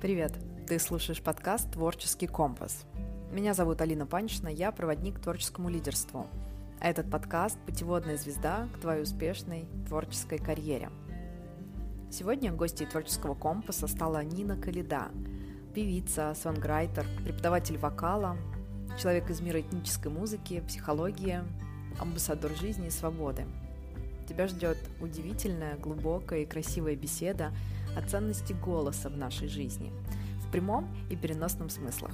Привет! Ты слушаешь подкаст «Творческий компас». Меня зовут Алина Панчина, я проводник творческому лидерству. А этот подкаст – путеводная звезда к твоей успешной творческой карьере. Сегодня гостьей творческого компаса стала Нина Калида, певица, сонграйтер, преподаватель вокала, человек из мира этнической музыки, психологии, амбассадор жизни и свободы. Тебя ждет удивительная, глубокая и красивая беседа о ценности голоса в нашей жизни, в прямом и переносном смыслах.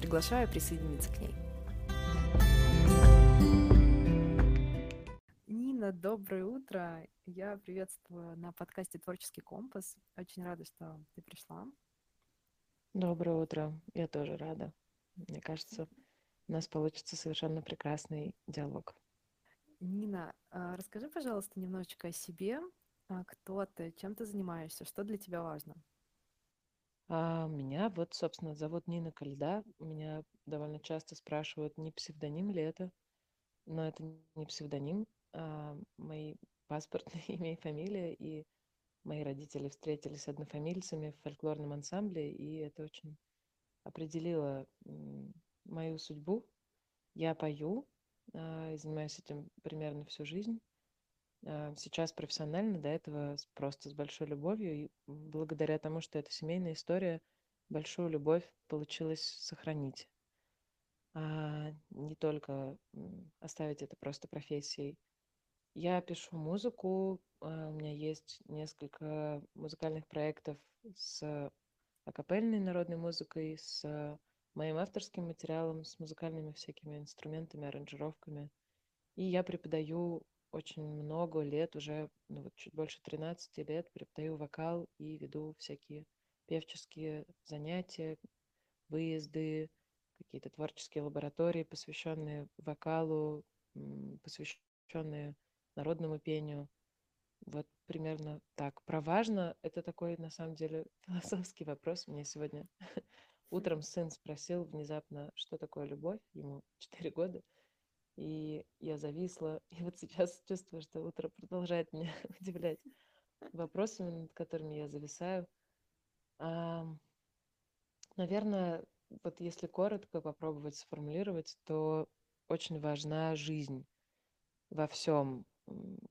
Приглашаю присоединиться к ней. Нина, доброе утро. Я приветствую на подкасте «Творческий компас». Очень рада, что ты пришла. Доброе утро. Я тоже рада. Мне кажется, у нас получится совершенно прекрасный диалог. Нина, а расскажи, пожалуйста, немножечко о себе, а кто ты? Чем ты занимаешься? Что для тебя важно? А меня вот, собственно, зовут Нина Кальда. Меня довольно часто спрашивают, не псевдоним ли это, но это не псевдоним. А мои паспортные имя и фамилия, и мои родители встретились однофамильцами в фольклорном ансамбле, и это очень определило мою судьбу. Я пою, а, занимаюсь этим примерно всю жизнь. А, сейчас профессионально, до этого просто с большой любовью. И благодаря тому, что это семейная история, большую любовь получилось сохранить. А не только оставить это просто профессией. Я пишу музыку, а, у меня есть несколько музыкальных проектов с акапельной народной музыкой, с моим авторским материалом, с музыкальными всякими инструментами, аранжировками. И я преподаю очень много лет, уже ну, вот чуть больше 13 лет преподаю вокал и веду всякие певческие занятия, выезды, какие-то творческие лаборатории, посвященные вокалу, посвященные народному пению. Вот примерно так. Про важно, это такой, на самом деле, философский вопрос. Мне сегодня утром сын спросил внезапно, что такое любовь, ему 4 года. И я зависла. И вот сейчас чувствую, что утро продолжает меня удивлять вопросами, над которыми я зависаю. А, наверное, вот если коротко попробовать сформулировать, то очень важна жизнь во всем,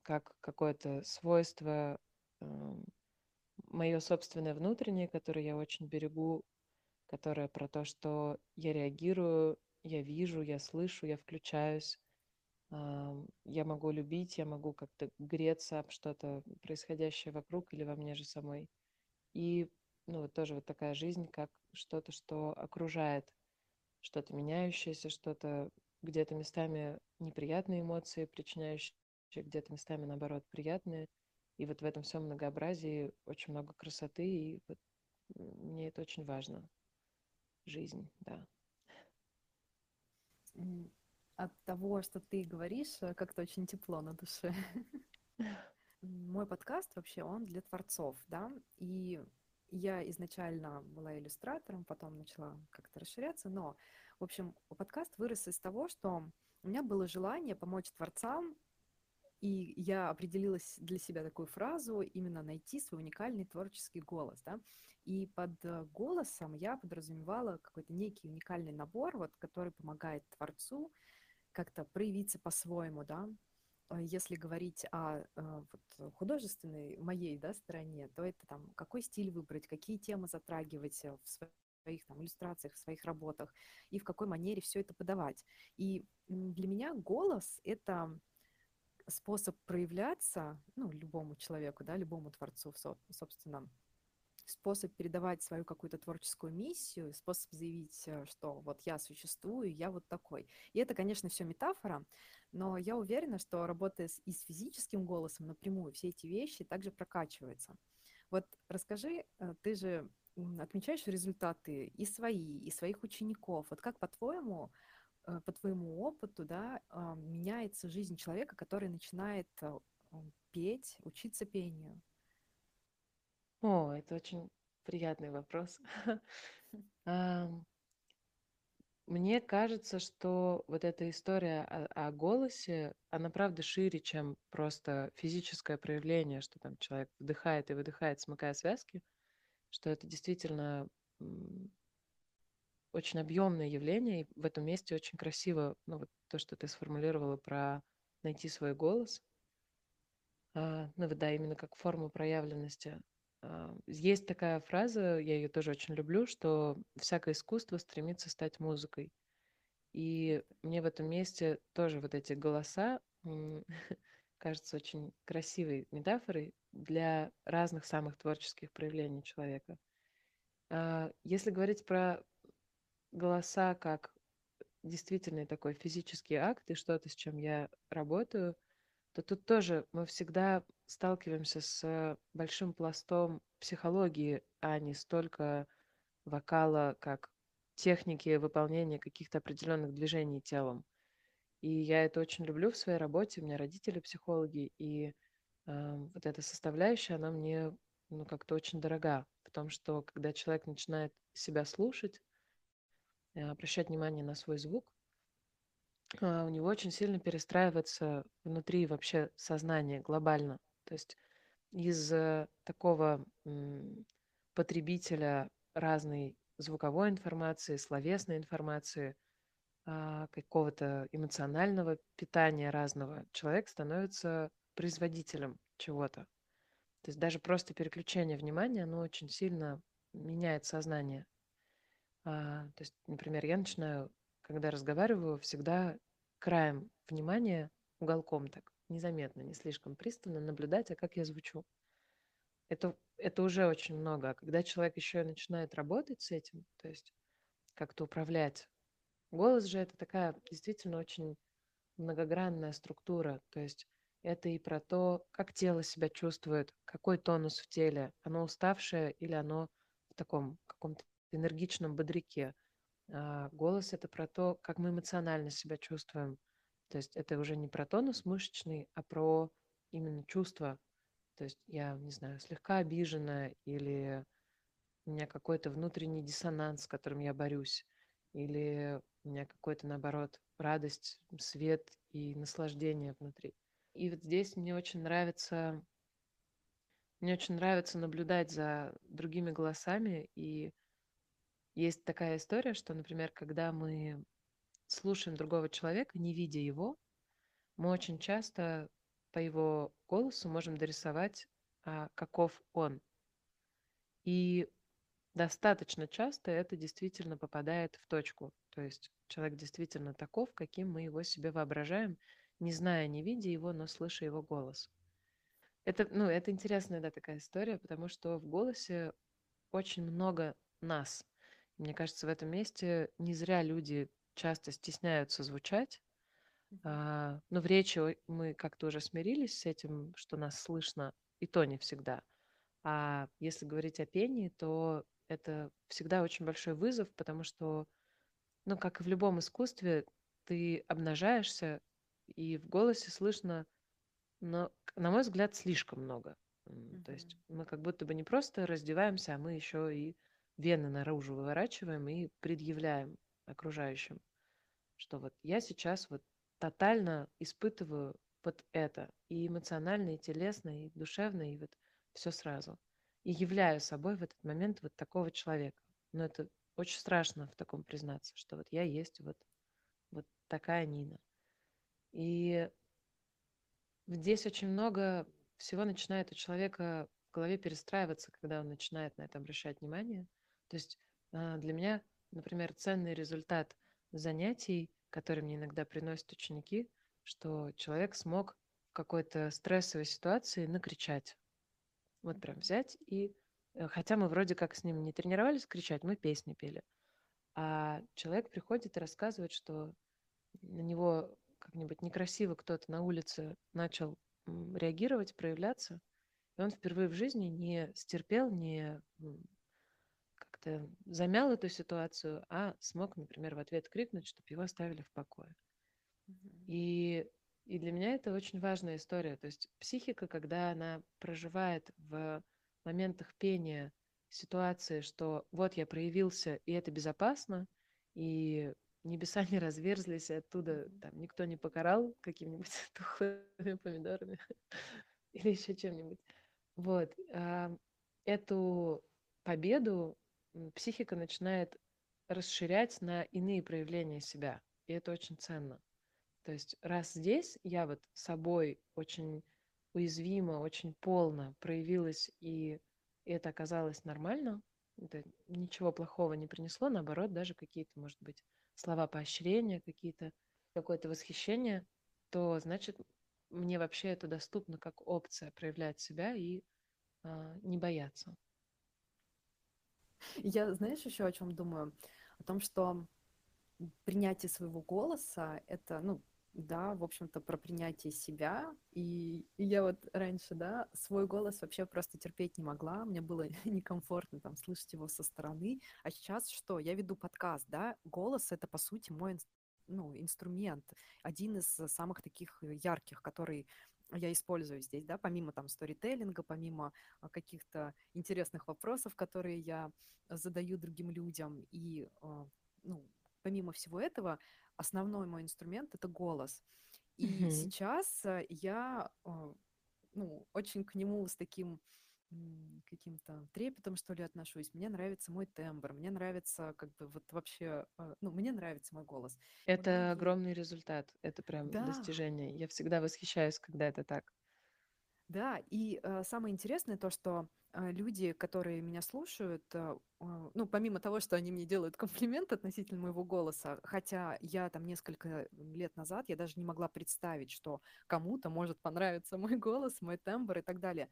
как какое-то свойство мое собственное внутреннее, которое я очень берегу, которое про то, что я реагирую я вижу, я слышу, я включаюсь, я могу любить, я могу как-то греться об что-то происходящее вокруг или во мне же самой. И ну, вот тоже вот такая жизнь, как что-то, что окружает, что-то меняющееся, что-то где-то местами неприятные эмоции, причиняющие где-то местами, наоборот, приятные. И вот в этом всем многообразии очень много красоты, и вот мне это очень важно. Жизнь, да от того, что ты говоришь, э, как-то очень тепло на душе. Мой подкаст вообще, он для творцов, да, и я изначально была иллюстратором, потом начала как-то расширяться, но, в общем, подкаст вырос из того, что у меня было желание помочь творцам и я определилась для себя такую фразу, именно найти свой уникальный творческий голос, да. И под э, голосом я подразумевала какой-то некий уникальный набор, вот, который помогает творцу как-то проявиться по-своему, да. Э, если говорить о э, вот, художественной моей да, стороне, то это там какой стиль выбрать, какие темы затрагивать в своих там иллюстрациях, в своих работах и в какой манере все это подавать. И для меня голос — это способ проявляться, ну, любому человеку, да, любому творцу, собственно, способ передавать свою какую-то творческую миссию, способ заявить, э, что вот я существую, я вот такой. И это, конечно, все метафора, но я уверена, что работая с, и с физическим голосом напрямую, все эти вещи также прокачиваются. Вот расскажи, э, ты же отмечаешь результаты и свои, и своих учеников. Вот как, по-твоему, по твоему опыту, да, а, меняется жизнь человека, который начинает э, петь, учиться пению? О, это очень приятный вопрос. Мне кажется, что вот эта история о, о голосе, она правда шире, чем просто физическое проявление, что там человек вдыхает и выдыхает, смыкая связки, что это действительно очень объемное явление, и в этом месте очень красиво, ну вот то, что ты сформулировала про найти свой голос, а, ну да, именно как форму проявленности. А, есть такая фраза, я ее тоже очень люблю, что всякое искусство стремится стать музыкой. И мне в этом месте тоже вот эти голоса кажется очень красивой метафорой для разных самых творческих проявлений человека. А, если говорить про голоса как действительно такой физический акт и что-то, с чем я работаю, то тут тоже мы всегда сталкиваемся с большим пластом психологии, а не столько вокала как техники выполнения каких-то определенных движений телом. И я это очень люблю в своей работе. У меня родители психологи, и э, вот эта составляющая, она мне ну, как-то очень дорога. Потому что когда человек начинает себя слушать, обращать внимание на свой звук, э, у него очень сильно перестраивается внутри вообще сознание глобально. То есть из э, такого потребителя разной звуковой информации, словесной информации, а, какого-то эмоционального питания разного, человек становится производителем чего-то. То есть даже просто переключение внимания, оно очень сильно меняет сознание. А, то есть, например, я начинаю, когда разговариваю, всегда краем внимания, уголком так, незаметно, не слишком пристально наблюдать, а как я звучу. Это, это уже очень много. А когда человек еще и начинает работать с этим, то есть как-то управлять, голос же это такая действительно очень многогранная структура. То есть это и про то, как тело себя чувствует, какой тонус в теле, оно уставшее или оно в таком каком-то энергичном бодряке. А голос это про то, как мы эмоционально себя чувствуем. То есть это уже не про тонус мышечный, а про именно чувство, то есть я, не знаю, слегка обижена или у меня какой-то внутренний диссонанс, с которым я борюсь, или у меня какой-то, наоборот, радость, свет и наслаждение внутри. И вот здесь мне очень нравится, мне очень нравится наблюдать за другими голосами. И есть такая история, что, например, когда мы слушаем другого человека, не видя его, мы очень часто по его голосу можем дорисовать, а, каков он. И достаточно часто это действительно попадает в точку. То есть человек действительно таков, каким мы его себе воображаем, не зная, не видя его, но слыша его голос. Это, ну, это интересная да, такая история, потому что в голосе очень много нас. Мне кажется, в этом месте не зря люди часто стесняются звучать, а, но в речи мы как-то уже смирились с этим, что нас слышно, и то не всегда. А если говорить о пении, то это всегда очень большой вызов, потому что, ну, как и в любом искусстве, ты обнажаешься, и в голосе слышно, но, на мой взгляд, слишком много. Mm-hmm. То есть мы как будто бы не просто раздеваемся, а мы еще и вены наружу выворачиваем и предъявляем окружающим, что вот я сейчас вот тотально испытываю вот это. И эмоционально, и телесно, и душевно, и вот все сразу. И являю собой в этот момент вот такого человека. Но это очень страшно в таком признаться, что вот я есть вот, вот такая Нина. И здесь очень много всего начинает у человека в голове перестраиваться, когда он начинает на это обращать внимание. То есть а, для меня, например, ценный результат занятий которые мне иногда приносят ученики, что человек смог в какой-то стрессовой ситуации накричать. Вот прям взять и... Э, хотя мы вроде как с ним не тренировались кричать, мы песни пели. А человек приходит и рассказывает, что на него как-нибудь некрасиво кто-то на улице начал реагировать, проявляться. И он впервые в жизни не стерпел, не как-то замял эту ситуацию, а смог, например, в ответ крикнуть, чтобы его оставили в покое. Mm-hmm. И, и для меня это очень важная история. То есть психика, когда она проживает в моментах пения ситуации, что вот я проявился, и это безопасно, и небеса не разверзлись, и оттуда там никто не покарал какими-нибудь тухлыми помидорами или еще чем-нибудь. Вот. Эту победу психика начинает расширять на иные проявления себя. И это очень ценно. То есть раз здесь я вот собой очень уязвимо, очень полно проявилась, и это оказалось нормально, это ничего плохого не принесло, наоборот, даже какие-то, может быть, слова поощрения, какие-то какое-то восхищение, то значит мне вообще это доступно как опция проявлять себя и э, не бояться. Я, знаешь, еще о чем думаю? О том, что принятие своего голоса — это, ну, да, в общем-то, про принятие себя. И, я вот раньше, да, свой голос вообще просто терпеть не могла. Мне было некомфортно там слышать его со стороны. А сейчас что? Я веду подкаст, да. Голос — это, по сути, мой ну, инструмент. Один из самых таких ярких, который я использую здесь, да, помимо там сторителлинга, помимо а, каких-то интересных вопросов, которые я задаю другим людям. И, а, ну, помимо всего этого, основной мой инструмент это голос. И mm-hmm. сейчас я ну, очень к нему с таким каким-то трепетом, что ли, отношусь. Мне нравится мой тембр, мне нравится как бы вот вообще, э, ну, мне нравится мой голос. Это Многие... огромный результат, это прям да. достижение. Я всегда восхищаюсь, когда это так. Да, и э, самое интересное то, что э, люди, которые меня слушают, э, э, ну, помимо того, что они мне делают комплимент относительно моего голоса, хотя я там несколько лет назад, я даже не могла представить, что кому-то может понравиться мой голос, мой тембр и так далее,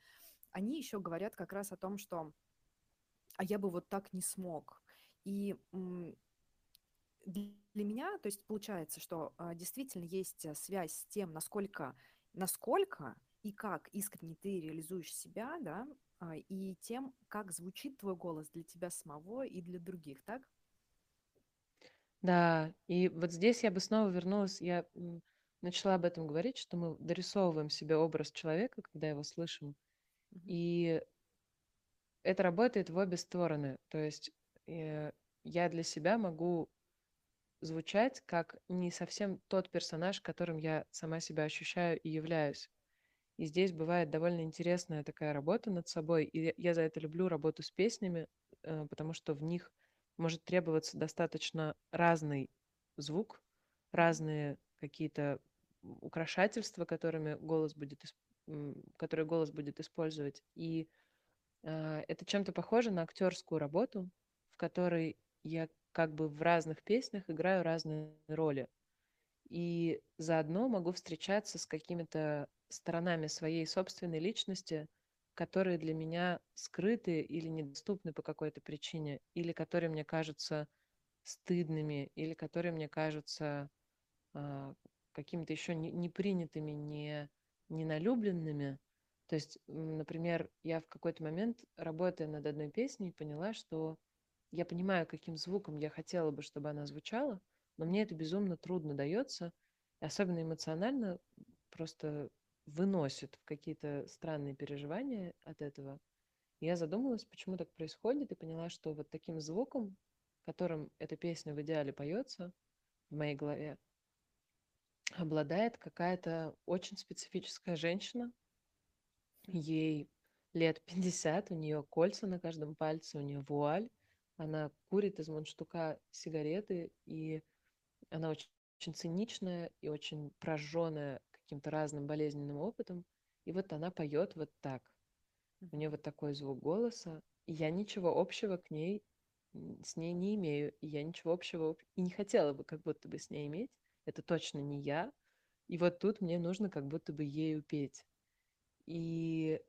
они еще говорят как раз о том, что а я бы вот так не смог. И для меня, то есть получается, что а, действительно есть э, связь с тем, насколько, насколько и как искренне ты реализуешь себя, да, а, и тем, как звучит твой голос для тебя самого и для других, так? Да, и вот здесь я бы снова вернулась, я начала об этом говорить, что мы дорисовываем себе образ человека, когда его слышим, и это работает в обе стороны. То есть э, я для себя могу звучать как не совсем тот персонаж, которым я сама себя ощущаю и являюсь. И здесь бывает довольно интересная такая работа над собой. И я за это люблю работу с песнями, э, потому что в них может требоваться достаточно разный звук, разные какие-то украшательства, которыми голос будет который голос будет использовать. И э, это чем-то похоже на актерскую работу, в которой я как бы в разных песнях играю разные роли. И заодно могу встречаться с какими-то сторонами своей собственной личности, которые для меня скрыты или недоступны по какой-то причине, или которые мне кажутся стыдными, или которые мне кажутся э, какими-то еще не, непринятыми, не неналюбленными. То есть, например, я в какой-то момент, работая над одной песней, поняла, что я понимаю, каким звуком я хотела бы, чтобы она звучала, но мне это безумно трудно дается, особенно эмоционально просто выносит в какие-то странные переживания от этого. Я задумалась, почему так происходит, и поняла, что вот таким звуком, которым эта песня в идеале поется в моей голове, обладает какая-то очень специфическая женщина. Ей лет 50, у нее кольца на каждом пальце, у нее вуаль. Она курит из мундштука сигареты, и она очень, очень циничная и очень прожженная каким-то разным болезненным опытом. И вот она поет вот так. У нее вот такой звук голоса. И я ничего общего к ней, с ней не имею. И я ничего общего и не хотела бы как будто бы с ней иметь это точно не я. И вот тут мне нужно как будто бы ею петь. И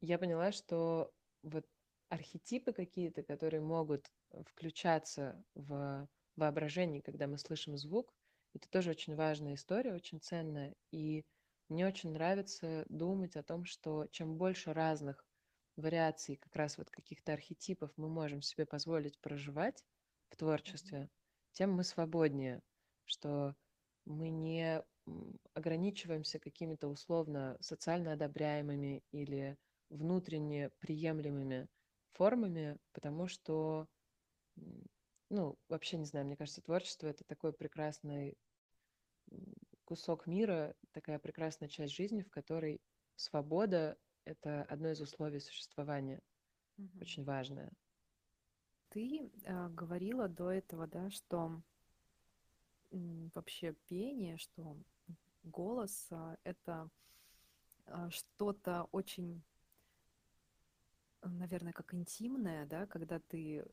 я поняла, что вот архетипы какие-то, которые могут включаться в воображении, когда мы слышим звук, это тоже очень важная история, очень ценная. И мне очень нравится думать о том, что чем больше разных вариаций, как раз вот каких-то архетипов мы можем себе позволить проживать в творчестве, тем мы свободнее что мы не ограничиваемся какими-то условно социально одобряемыми или внутренне приемлемыми формами, потому что, ну, вообще не знаю, мне кажется, творчество это такой прекрасный кусок мира, такая прекрасная часть жизни, в которой свобода — это одно из условий существования. очень важное. Ты э, говорила до этого, да, что вообще пение, что голос э, это э, что-то очень, наверное, как интимное, да, когда ты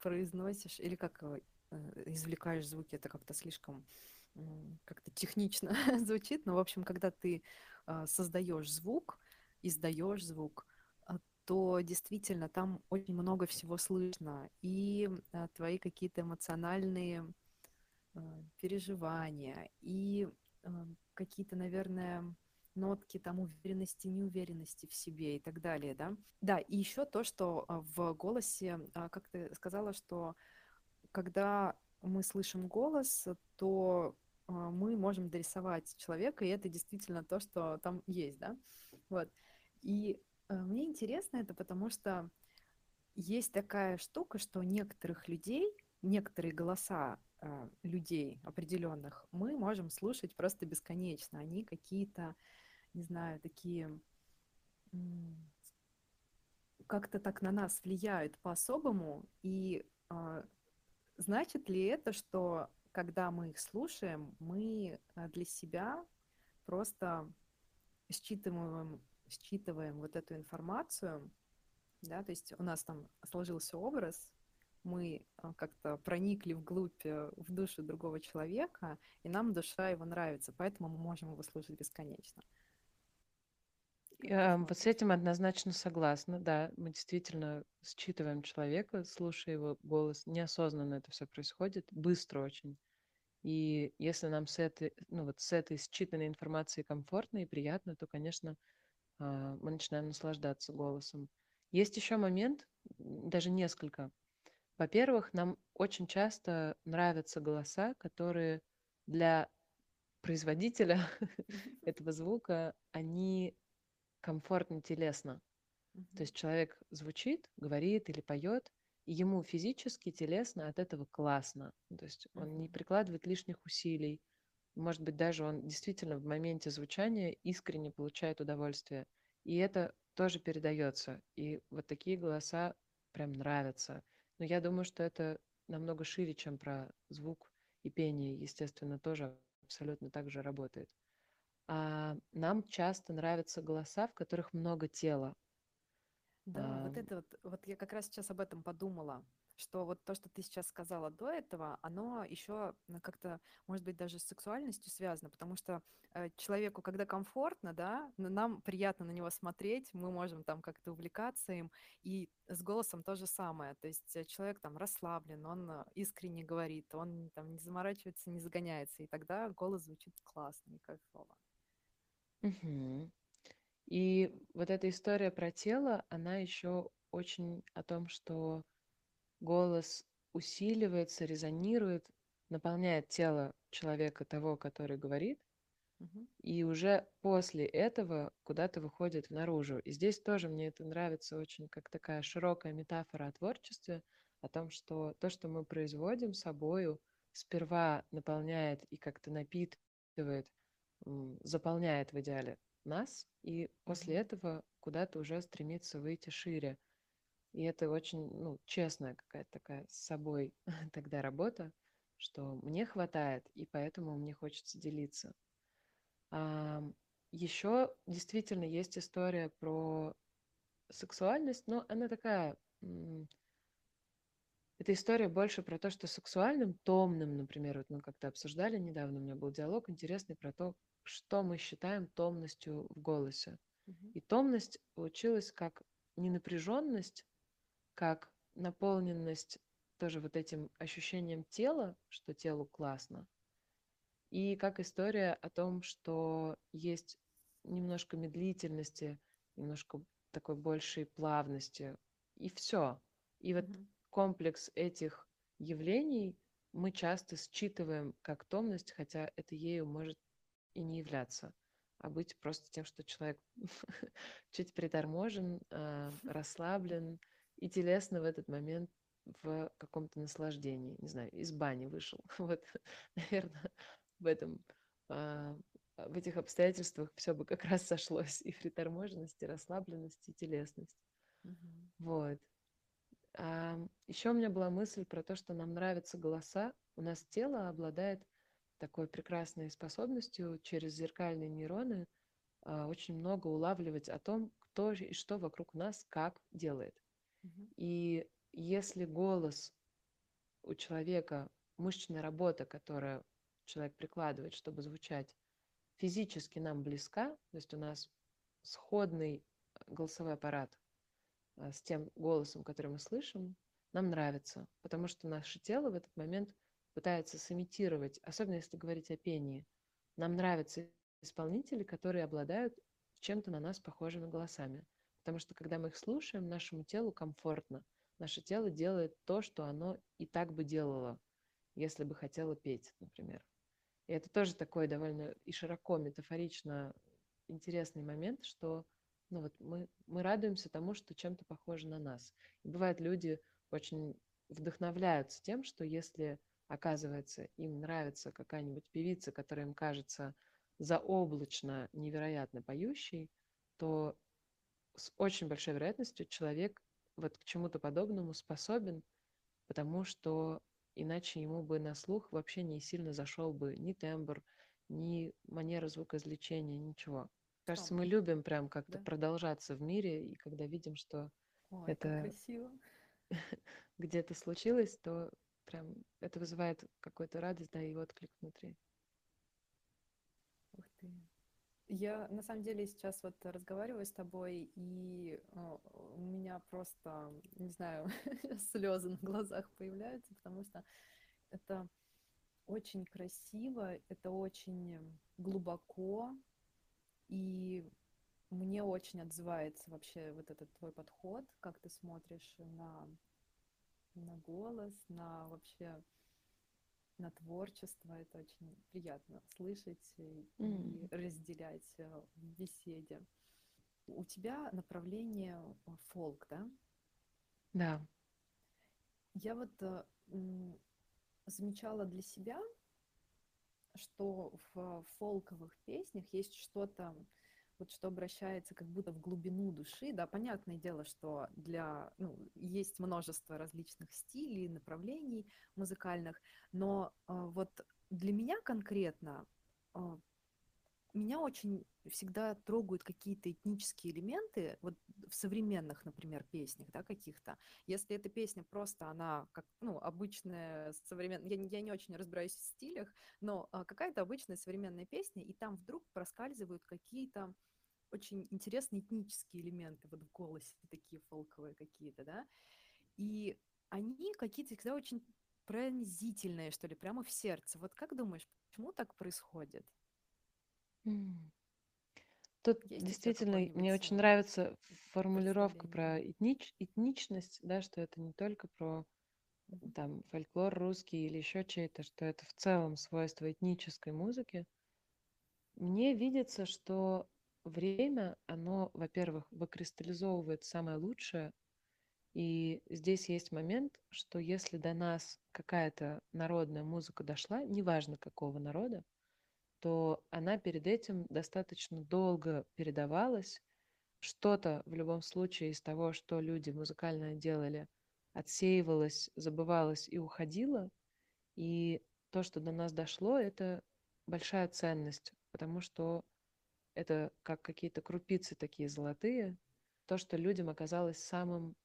произносишь или как э, извлекаешь звуки, это как-то слишком как-то технично звучит, но, в общем, когда ты э, создаешь звук, издаешь звук, то действительно там очень много всего слышно, и твои какие-то эмоциональные переживания, и какие-то, наверное, нотки там уверенности, неуверенности в себе и так далее, да. Да, и еще то, что в голосе, как ты сказала, что когда мы слышим голос, то мы можем дорисовать человека, и это действительно то, что там есть, да, вот. И э, мне интересно это, потому что есть такая штука, что некоторых людей, некоторые голоса э, людей определенных мы можем слушать просто бесконечно. Они какие-то, не знаю, такие как-то так на нас влияют по-особому. И э, значит ли это, что когда мы их слушаем, мы а, для себя просто считываем, считываем вот эту информацию, да, то есть у нас там сложился образ, мы а, как-то проникли вглубь э, в душу другого человека, и нам душа его нравится, поэтому мы можем его слушать бесконечно. Я вот с этим однозначно согласна, да, мы действительно считываем человека, слушая его голос, неосознанно это все происходит, быстро очень. И если нам с этой, ну вот с этой считанной информацией комфортно и приятно, то, конечно, а, мы начинаем наслаждаться голосом. Есть еще момент, даже несколько. Во-первых, нам очень часто нравятся голоса, которые для производителя этого звука, они комфортно телесно. То есть человек звучит, говорит или поет, и ему физически, телесно от этого классно. То есть он не прикладывает лишних усилий. Может быть, даже он действительно в моменте звучания искренне получает удовольствие. И это тоже передается. И вот такие голоса прям нравятся. Но я думаю, что это намного шире, чем про звук и пение, естественно, тоже абсолютно так же работает. А нам часто нравятся голоса, в которых много тела. Да, вот это вот, вот я как раз сейчас об этом подумала, что вот то, что ты сейчас сказала до этого, оно еще как-то, может быть, даже с сексуальностью связано, потому что э, человеку, когда комфортно, да, нам приятно на него смотреть, мы можем там как-то увлекаться им, и с голосом то же самое, то есть э, человек там расслаблен, он э, искренне говорит, он там не заморачивается, не загоняется, и тогда голос звучит классно и кайфово. Угу. И вот эта история про тело, она еще очень о том, что голос усиливается, резонирует, наполняет тело человека того, который говорит, угу. и уже после этого куда-то выходит наружу. И здесь тоже мне это нравится очень как такая широкая метафора о творчестве, о том, что то, что мы производим собою, сперва наполняет и как-то напитывает, заполняет в идеале нас, и после этого куда-то уже стремиться выйти шире. И это очень, ну, честная какая-то такая с собой тогда работа, что мне хватает, и поэтому мне хочется делиться. А, еще действительно есть история про сексуальность, но она такая... Эта история больше про то, что сексуальным, томным, например, вот мы как-то обсуждали недавно, у меня был диалог интересный про то, что мы считаем томностью в голосе. Угу. И томность получилась как не напряженность, как наполненность тоже вот этим ощущением тела, что телу классно, и как история о том, что есть немножко медлительности, немножко такой большей плавности, и все. И вот mm комплекс этих явлений мы часто считываем как томность, хотя это ею может и не являться, а быть просто тем, что человек чуть приторможен, а, расслаблен и телесно в этот момент в каком-то наслаждении, не знаю, из бани вышел. Вот, наверное, в этом а, в этих обстоятельствах все бы как раз сошлось и приторможенность, и расслабленность, и телесность. Мгм. Вот. А, еще у меня была мысль про то, что нам нравятся голоса. У нас тело обладает такой прекрасной способностью через зеркальные нейроны а, очень много улавливать о том, кто и что вокруг нас как делает. И если голос у человека, мышечная работа, которая человек прикладывает, чтобы звучать, физически нам близка, то есть у нас сходный голосовой аппарат а, с тем голосом, который мы слышим, нам нравится, потому что наше тело в этот момент пытается сымитировать, особенно если говорить о пении. Нам нравятся исполнители, которые обладают чем-то на нас похожими голосами. Потому что когда мы их слушаем, нашему телу комфортно. Наше тело делает то, что оно и так бы делало, если бы хотело петь, например. И это тоже такой довольно и широко, метафорично интересный момент, что ну вот мы, мы радуемся тому, что чем-то похоже на нас. И бывает, люди очень вдохновляются тем, что если, оказывается, им нравится какая-нибудь певица, которая им кажется заоблачно невероятно поющей, то с очень большой вероятностью человек вот к чему-то подобному способен, потому что иначе ему бы на слух вообще не сильно зашел бы ни тембр, ни манера звукоизвлечения, ничего. Кажется, мы любим прям как-то да? продолжаться в мире, и когда видим, что Ой, это где-то случилось, то прям это вызывает какую-то радость, да, и отклик внутри. Ух ты. Я на самом деле сейчас вот разговариваю с тобой, и э, у меня просто, не знаю, слезы на глазах появляются, потому что это очень красиво, это очень глубоко, и мне очень отзывается вообще вот этот твой подход, как ты смотришь на, на голос, на вообще на творчество. Это очень приятно слышать и, mm. разделять э, в беседе. У тебя направление э, фолк, да? Да. Я вот э, замечала для себя, что в фолковых песнях есть что-то, вот что обращается как будто в глубину души, да, понятное дело, что для, ну, есть множество различных стилей, направлений музыкальных, но э, вот для меня конкретно э, меня очень всегда трогают какие-то этнические элементы, вот в современных, например, песнях, да, каких-то. Если эта песня просто, она как, ну, обычная современная, я, я не очень разбираюсь в стилях, но а, какая-то обычная современная песня, и там вдруг проскальзывают какие-то очень интересные этнические элементы вот в голосе, такие фолковые какие-то, да, и они какие-то всегда очень пронзительные, что ли, прямо в сердце. Вот как думаешь, почему так происходит? Тут Есть действительно мне очень нравится формулировка про этнич, этничность, да, что это не только про там фольклор русский или еще чей-то, что это в целом свойство этнической музыки. Мне видится, что время, оно, во-первых, выкристаллизовывает самое лучшее, и здесь есть момент, что если до нас какая-то народная музыка дошла, неважно какого народа, то она перед этим достаточно долго передавалась. Что-то в любом случае из того, что люди музыкально делали, отсеивалось, забывалось и уходило. И то, что до нас дошло, это большая ценность, потому что это как какие-то крупицы такие золотые, то, что людям оказалось самым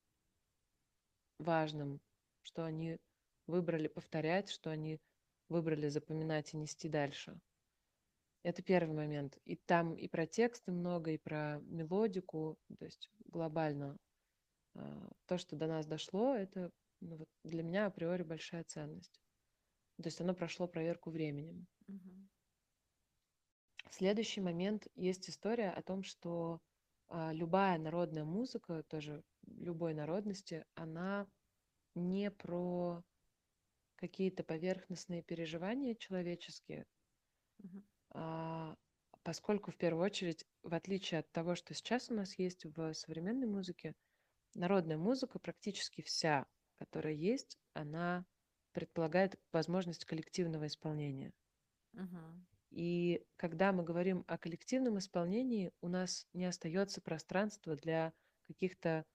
важным, что они выбрали повторять, что они выбрали запоминать и нести дальше. Это первый момент. И там и про тексты много, и про мелодику, то есть глобально. А, то, что до нас дошло, это ну, вот для меня априори большая ценность. То есть оно прошло проверку временем. Угу. Следующий момент есть история о том, что а, любая народная музыка, тоже любой народности, она не про какие-то поверхностные переживания человеческие, угу. А, поскольку в первую очередь, в отличие от того, что сейчас у нас есть в современной музыке, народная музыка практически вся, которая есть, она предполагает возможность коллективного исполнения. Uh-huh. И когда мы говорим о коллективном исполнении, у нас не остается пространства для каких-то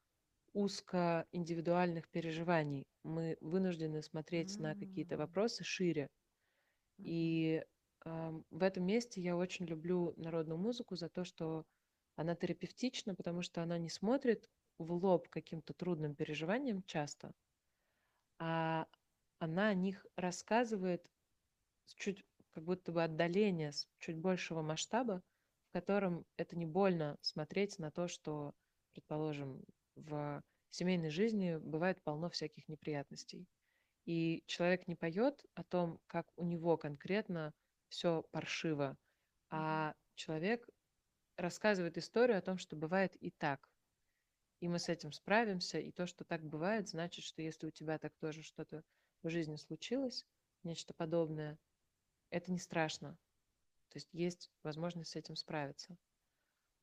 узко индивидуальных переживаний. Мы вынуждены смотреть на какие-то вопросы шире. И э, в этом месте я очень люблю народную музыку за то, что она терапевтична, потому что она не смотрит в лоб каким-то трудным переживаниям часто, а она о них рассказывает с чуть как будто бы отдаления, с чуть большего масштаба, в котором это не больно смотреть на то, что, предположим, в семейной жизни бывает полно всяких неприятностей. И человек не поет о том, как у него конкретно все паршиво, а человек рассказывает историю о том, что бывает и так. И мы с этим справимся, и то, что так бывает, значит, что если у тебя так тоже что-то в жизни случилось, нечто подобное, это не страшно. То есть есть возможность с этим справиться.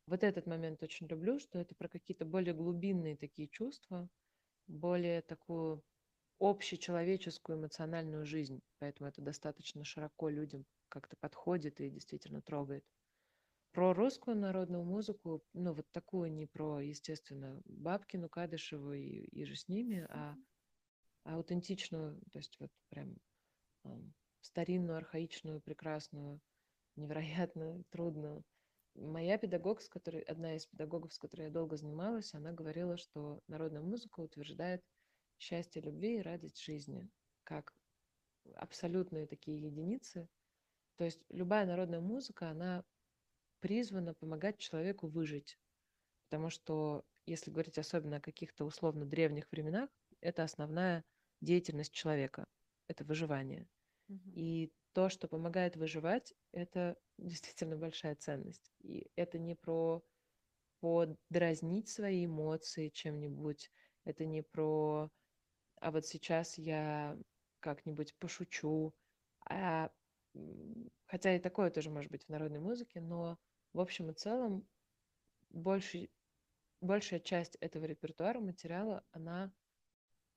Вот этот момент очень люблю, что это про какие-то более глубинные такие чувства, более такую общечеловеческую эмоциональную жизнь. Поэтому это достаточно широко людям как-то подходит и действительно трогает. Про русскую народную музыку, ну вот такую не про, естественно, Бабкину, Кадышеву и, и же с ними, а, а аутентичную, то есть вот прям старинную, архаичную, прекрасную, невероятно трудную. Моя педагог, с которой, одна из педагогов, с которой я долго занималась, она говорила, что народная музыка утверждает счастье любви и радость жизни, как абсолютные такие единицы. То есть любая народная музыка, она призвана помогать человеку выжить. Потому что, если говорить особенно о каких-то условно древних временах, это основная деятельность человека, это выживание. И то, что помогает выживать, это действительно большая ценность. И это не про подразнить свои эмоции чем-нибудь, это не про а вот сейчас я как-нибудь пошучу, а, хотя и такое тоже может быть в народной музыке, но в общем и целом больше, большая часть этого репертуара материала, она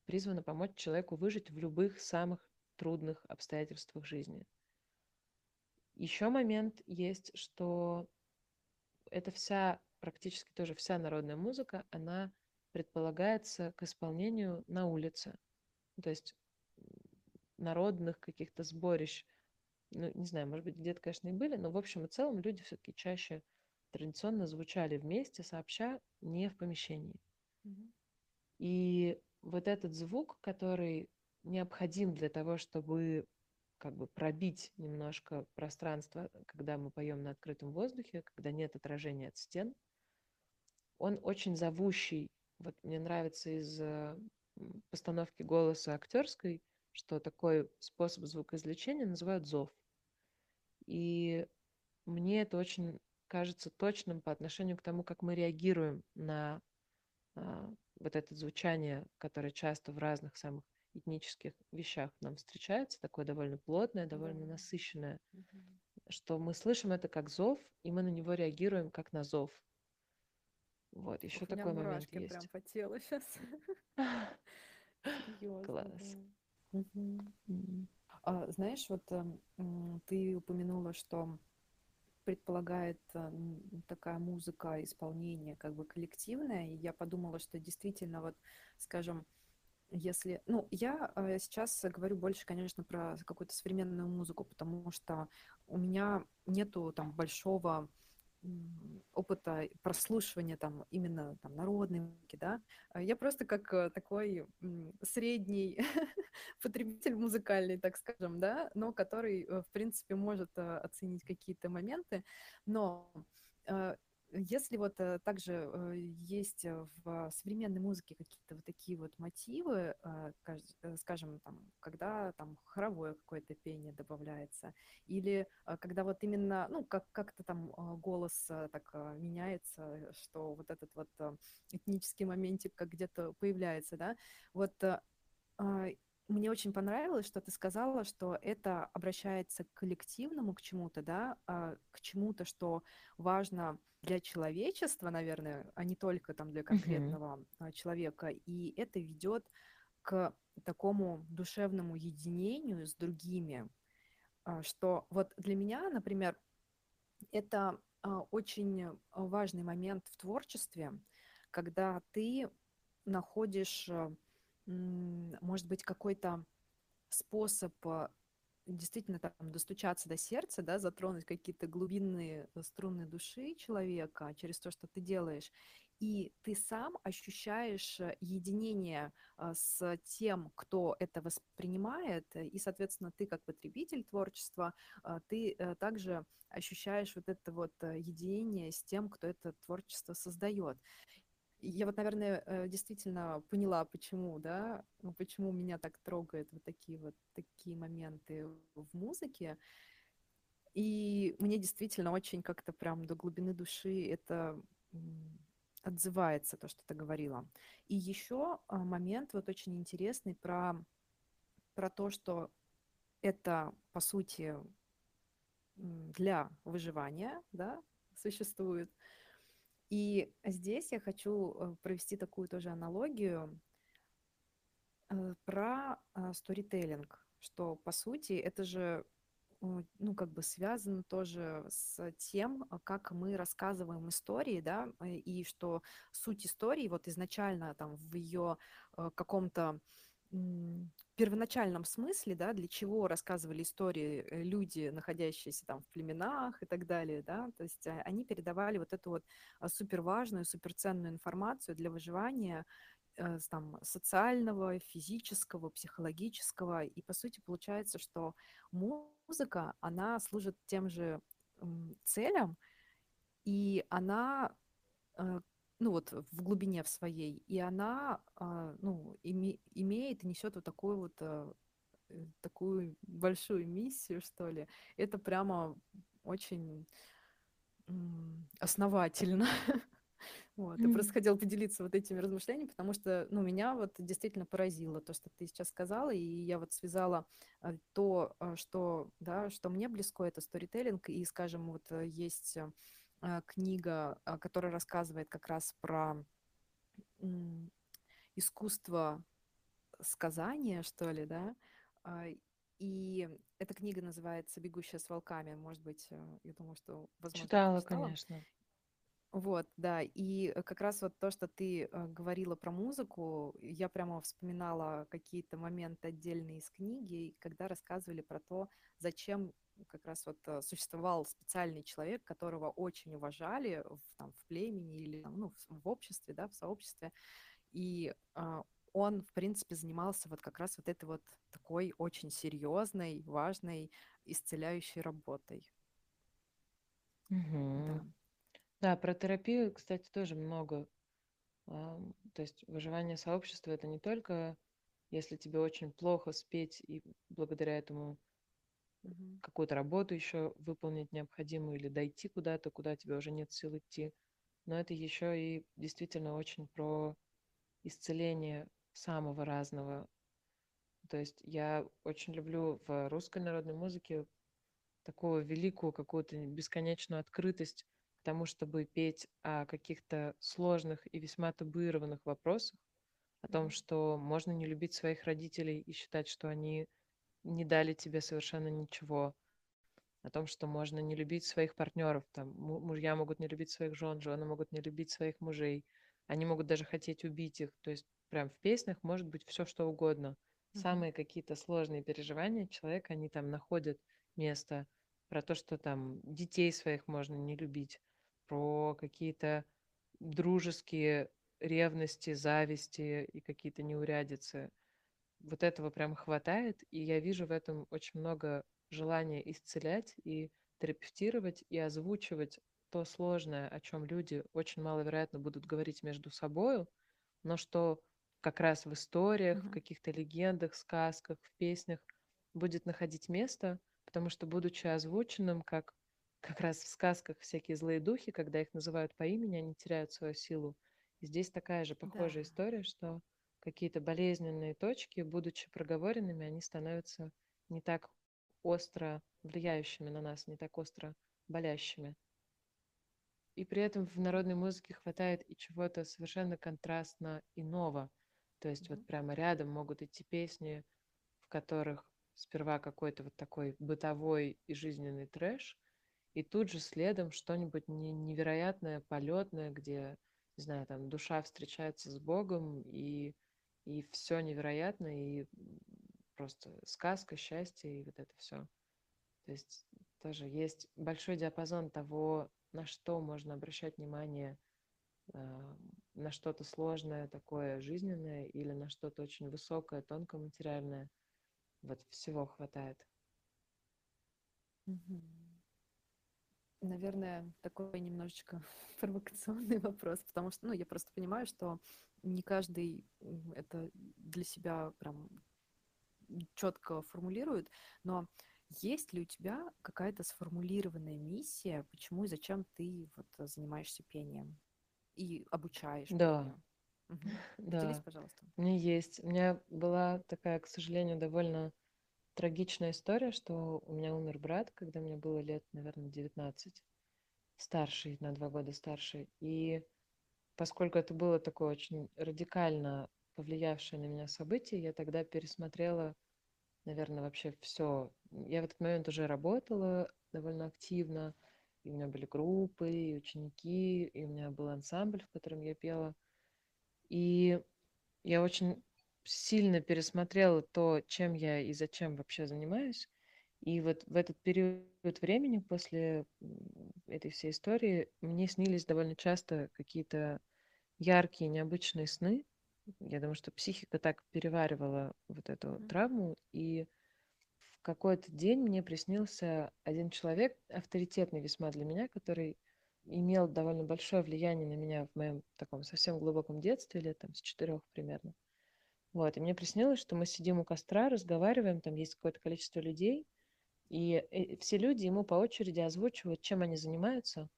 призвана помочь человеку выжить в любых самых трудных обстоятельствах жизни. Еще момент есть, что это вся, практически тоже вся народная музыка, она предполагается к исполнению на улице. То есть народных каких-то сборищ, ну, не знаю, может быть, где-то, конечно, и были, но в общем и целом люди все-таки чаще традиционно звучали вместе, сообща, не в помещении. Mm-hmm. И вот этот звук, который необходим для того, чтобы как бы пробить немножко пространство, когда мы поем на открытом воздухе, когда нет отражения от стен. Он очень зовущий. Вот мне нравится из э, постановки голоса актерской, что такой способ звукоизвлечения называют зов. И мне это очень кажется точным по отношению к тому, как мы реагируем на а, вот это звучание, которое часто в разных самых этнических вещах нам встречается, такое довольно плотное, довольно да. насыщенное, угу. что мы слышим это как зов, и мы на него реагируем как на зов. Вот, еще Ух, такой момент есть. прям по телу сейчас. Класс. А, знаешь, вот эм, ты упомянула, что предполагает э, такая музыка, исполнение как бы коллективное, и я подумала, что действительно вот, скажем, если, ну, я э, сейчас говорю больше, конечно, про какую-то современную музыку, потому что у меня нету там большого опыта прослушивания там именно там народной музыки, да, а я просто как э, такой средний потребитель музыкальный, так скажем, да, но который, э, в принципе, может оценить какие-то моменты, но если вот э, также э, есть э, в современной музыке какие-то вот такие вот мотивы, скажем, там, когда там хоровое какое-то пение добавляется, или когда вот именно, ну, как, как-то там голос так меняется, что вот этот вот этнический моментик как где-то появляется, да, вот а, мне очень понравилось, что ты сказала, что это обращается к коллективному, к чему-то, да, а, к чему-то, что важно для человечества, наверное, а не только там для конкретного mm-hmm. человека. И это ведет к такому душевному единению с другими, а, что вот для меня, например, это очень важный момент в творчестве, когда ты находишь, э, может быть, какой-то способ э, действительно там достучаться до сердца, да, затронуть какие-то глубинные струны души человека через то, что ты делаешь, и ты сам ощущаешь э, единение с тем, кто это воспринимает, и, соответственно, ты как потребитель творчества, ты э, также ощущаешь вот это вот э, единение с тем, кто это творчество создает. Я вот, наверное, действительно поняла, почему, да, ну, почему меня так трогает вот такие вот такие моменты в музыке. И мне действительно очень как-то прям до глубины души это отзывается то, что ты говорила. И еще а, момент вот очень интересный про, про то, что это, по сути, для выживания да, существует. И здесь я хочу э, провести такую тоже аналогию э, про а, сторителлинг, что, по сути, это же ну, как бы связано тоже с тем, а, как мы рассказываем истории, да, э, и что суть истории вот изначально там в ее каком-то первоначальном смысле, да, для чего рассказывали истории э, люди, находящиеся там в племенах и так далее, да, то есть они передавали вот эту вот а, суперважную, суперценную информацию для выживания там, социального, физического, психологического. И, по сути, получается, что музыка, она служит тем же целям, и она, э, ну вот в глубине в своей, и она, а, ну, име, имеет и несет вот такую вот э, э, такую большую миссию, что ли. Это прямо очень основательно. Вот. Я просто хотела поделиться вот этими размышлениями, потому что, ну, меня вот действительно поразило то, что ты сейчас сказала, и я вот связала э, то, э, что, да, что мне близко, это сторителлинг, и, скажем, вот э, есть книга, которая рассказывает как раз про искусство сказания, что ли, да, а, и эта книга называется «Бегущая с волками». Может быть, я думаю, что, возможно, читала, читала. конечно. Вот, да, и э, как раз вот то, что ты э, говорила про музыку, я прямо вспоминала какие-то моменты отдельные из книги, когда рассказывали про то, зачем как раз вот э, существовал специальный человек, которого очень уважали в, там, в племени или ну, в, в обществе, да, в сообществе, и э, он, в принципе, занимался вот как раз вот этой вот такой очень серьезной, важной, исцеляющей работой. Угу. Да. Да, про терапию, кстати, тоже много. То есть выживание сообщества это не только если тебе очень плохо спеть и благодаря этому Мгм. какую-то работу еще выполнить необходимую или дойти куда-то, куда тебе уже нет сил идти. Но это еще и действительно очень про исцеление самого разного. То есть я очень люблю в русской народной музыке такую великую какую-то бесконечную открытость тому, чтобы петь о каких-то сложных и весьма табуированных вопросах, о том, что можно не любить своих родителей и считать, что они не дали тебе совершенно ничего, о том, что можно не любить своих партнеров, там мужья могут не любить своих жен, жены могут не любить своих мужей, они могут даже хотеть убить их, то есть прям в песнях может быть все что угодно. Самые какие-то сложные переживания человека, они там находят место, про то, что там детей своих можно не любить, про какие-то дружеские ревности, зависти и какие-то неурядицы. Вот этого прям хватает, и я вижу в этом очень много желания исцелять и терапевтировать и озвучивать то сложное, о чем люди очень маловероятно будут говорить между собой, но что как раз в историях, mm-hmm. в каких-то легендах, сказках, в песнях будет находить место, потому что, будучи озвученным как как раз в сказках всякие злые духи, когда их называют по имени, они теряют свою силу. И здесь такая же похожая да. история, что какие-то болезненные точки, будучи проговоренными, они становятся не так остро влияющими на нас, не так остро болящими. И при этом в народной музыке хватает и чего-то совершенно контрастно иного. То есть mm-hmm. вот прямо рядом могут идти песни, в которых сперва какой-то вот такой бытовой и жизненный трэш, и тут же следом что-нибудь невероятное, полетное, где не знаю, там душа встречается с Богом, и, и все невероятно, и просто сказка, счастье, и вот это все. То есть тоже есть большой диапазон того, на что можно обращать внимание, а, на что-то сложное, такое жизненное, или на что-то очень высокое, тонкое, материальное. Вот всего хватает. Наверное, такой немножечко провокационный вопрос, потому что, ну, я просто понимаю, что не каждый это для себя прям четко формулирует, но есть ли у тебя какая-то сформулированная миссия, почему и зачем ты вот занимаешься пением и обучаешь Да? Мгм. Поделись, да, пожалуйста. у меня есть. У меня была такая, к сожалению, довольно трагичная история, что у меня умер брат, когда мне было лет, наверное, 19, старший, на два года старше. И поскольку это было такое очень радикально повлиявшее на меня событие, я тогда пересмотрела, наверное, вообще все. Я в этот момент уже работала довольно активно, и у меня были группы, и ученики, и у меня был ансамбль, в котором я пела. И я очень сильно пересмотрела то, чем я и зачем вообще занимаюсь. И вот в этот период времени после этой всей истории мне снились довольно часто какие-то яркие, необычные сны. Я думаю, что психика так переваривала вот эту травму. И в какой-то день мне приснился один человек, авторитетный весьма для меня, который имел довольно большое влияние на меня в моем таком совсем глубоком детстве, лет там с четырех примерно. Вот, и мне приснилось, что мы сидим у костра, разговариваем, там есть какое-то количество людей, и э, все люди ему по очереди озвучивают, чем они занимаются.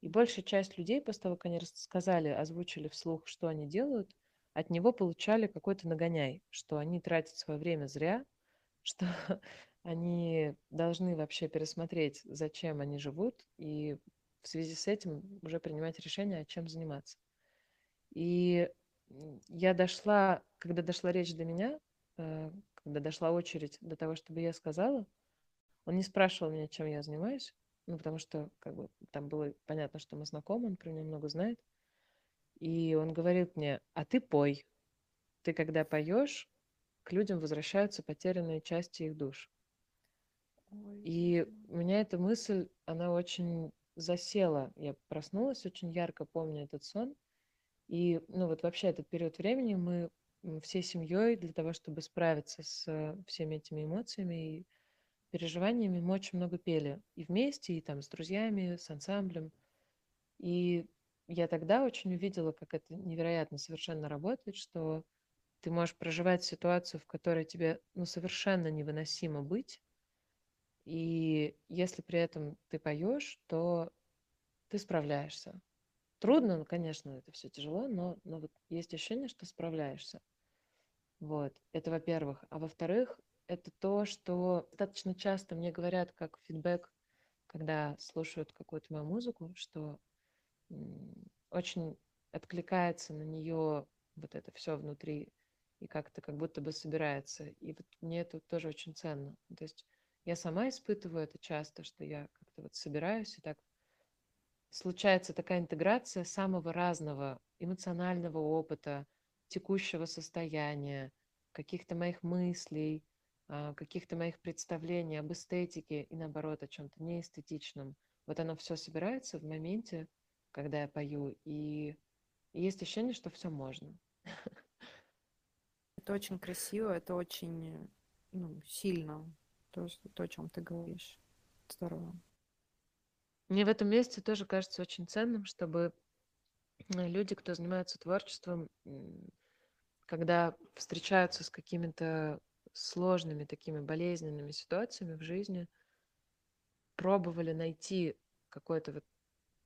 И большая часть людей, после того, как они рассказали, озвучили вслух, что они делают, от него получали какой-то нагоняй, что они тратят свое время зря, что они должны вообще пересмотреть, зачем они живут, и в связи с этим уже принимать решение, чем заниматься. И я дошла, когда дошла речь до меня, э, когда дошла очередь до того, чтобы я сказала, он не спрашивал меня, чем я занимаюсь, ну, потому что как бы там было понятно, что мы знакомы, он про меня много знает. И он говорит мне, а ты пой. Ты когда поешь, к людям возвращаются потерянные части их душ. Ой. И у меня эта мысль, она очень засела. Я проснулась, очень ярко помню этот сон. И, ну, вот вообще этот период времени мы всей семьей для того, чтобы справиться с всеми этими эмоциями и переживаниями, мы очень много пели. И вместе, и там с друзьями, с ансамблем. И я тогда очень увидела, как это невероятно совершенно работает, что ты можешь проживать ситуацию, в которой тебе ну, совершенно невыносимо быть, и если при этом ты поешь, то ты справляешься. Трудно, ну, конечно, это все тяжело, но, но вот есть ощущение, что справляешься. Вот, это во-первых. А во-вторых, это то, что достаточно часто мне говорят как фидбэк, когда слушают какую-то мою музыку, что очень откликается на нее вот это все внутри и как-то как будто бы собирается. И вот мне это тоже очень ценно. То есть я сама испытываю это часто, что я как-то вот собираюсь, и так случается такая интеграция самого разного эмоционального опыта, текущего состояния, каких-то моих мыслей, а, каких-то моих представлений об эстетике и наоборот о чем-то неэстетичном. Вот оно все собирается в моменте, когда я пою, и есть ощущение, что все можно. Это очень красиво, это очень ну, сильно то, что, то, о чем ты говоришь. Здорово. Мне в этом месте тоже кажется очень ценным, чтобы э, люди, кто занимается творчеством, когда встречаются с какими-то сложными такими болезненными ситуациями в жизни, пробовали найти какой-то вот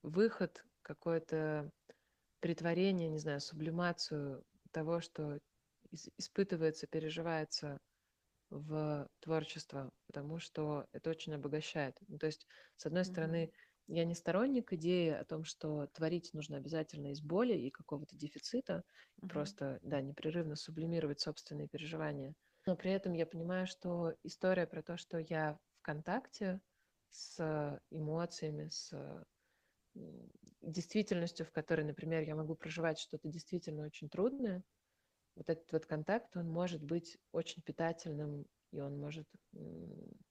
выход, какое-то притворение, не знаю, сублимацию того, что испытывается, переживается в творчество, потому что это очень обогащает. Ну, то есть, с одной mm-hmm. стороны, я не сторонник идеи о том, что творить нужно обязательно из боли и какого-то дефицита, mm-hmm. просто, да, непрерывно сублимировать собственные переживания. Но при этом я понимаю, что история про то, что я в контакте с эмоциями, с действительностью, в которой, например, я могу проживать что-то действительно очень трудное, вот этот вот контакт, он может быть очень питательным, и он может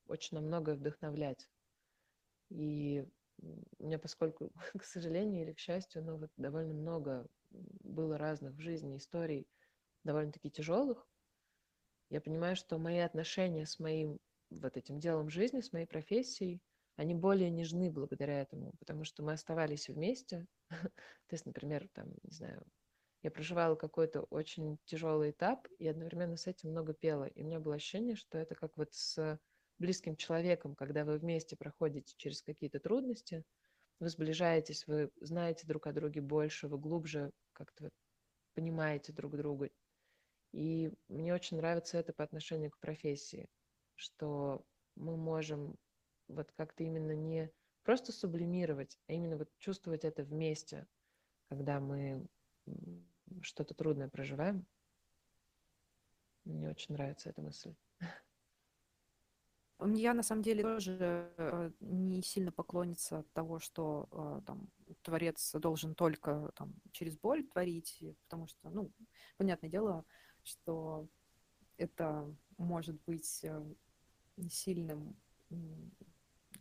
очень на многое вдохновлять. И у меня, поскольку, к сожалению или к счастью, ну, вот довольно много было разных в жизни историй, довольно-таки тяжелых, я понимаю, что мои отношения с моим вот этим делом жизни, с моей профессией, они более нежны благодаря этому, потому что мы оставались вместе. То есть, например, там, не знаю, я проживала какой-то очень тяжелый этап и одновременно с этим много пела. И у меня было ощущение, что это как вот с близким человеком, когда вы вместе проходите через какие-то трудности, вы сближаетесь, вы знаете друг о друге больше, вы глубже как-то понимаете друг друга. И мне очень нравится это по отношению к профессии, что мы можем вот как-то именно не просто сублимировать, а именно вот чувствовать это вместе, когда мы что-то трудное проживаем. Мне очень нравится эта мысль. Я на самом деле тоже э, не сильно поклонница того, что э, там творец должен только там через боль творить, потому что, ну, понятное дело, что это может быть э, сильным,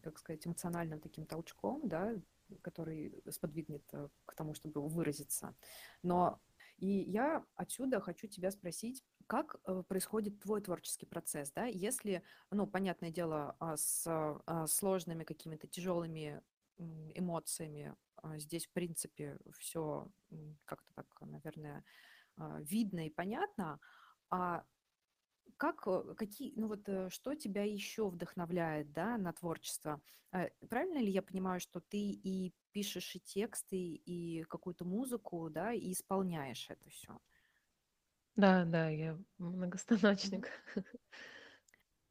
как сказать, эмоциональным таким толчком, да, который сподвигнет к тому, чтобы выразиться. Но и я отсюда хочу тебя спросить, как э, происходит твой творческий процесс, да, если, ну, понятное дело, а, с а, сложными какими-то тяжелыми эмоциями а, здесь, в принципе, все как-то так, наверное, видно и понятно, а как, э, какие, ну вот, э, что тебя еще вдохновляет, да, на творчество? Правильно ли я понимаю, что ты и пишешь и тексты, и какую-то музыку, да, и исполняешь это все? Да, да, я многостаночник.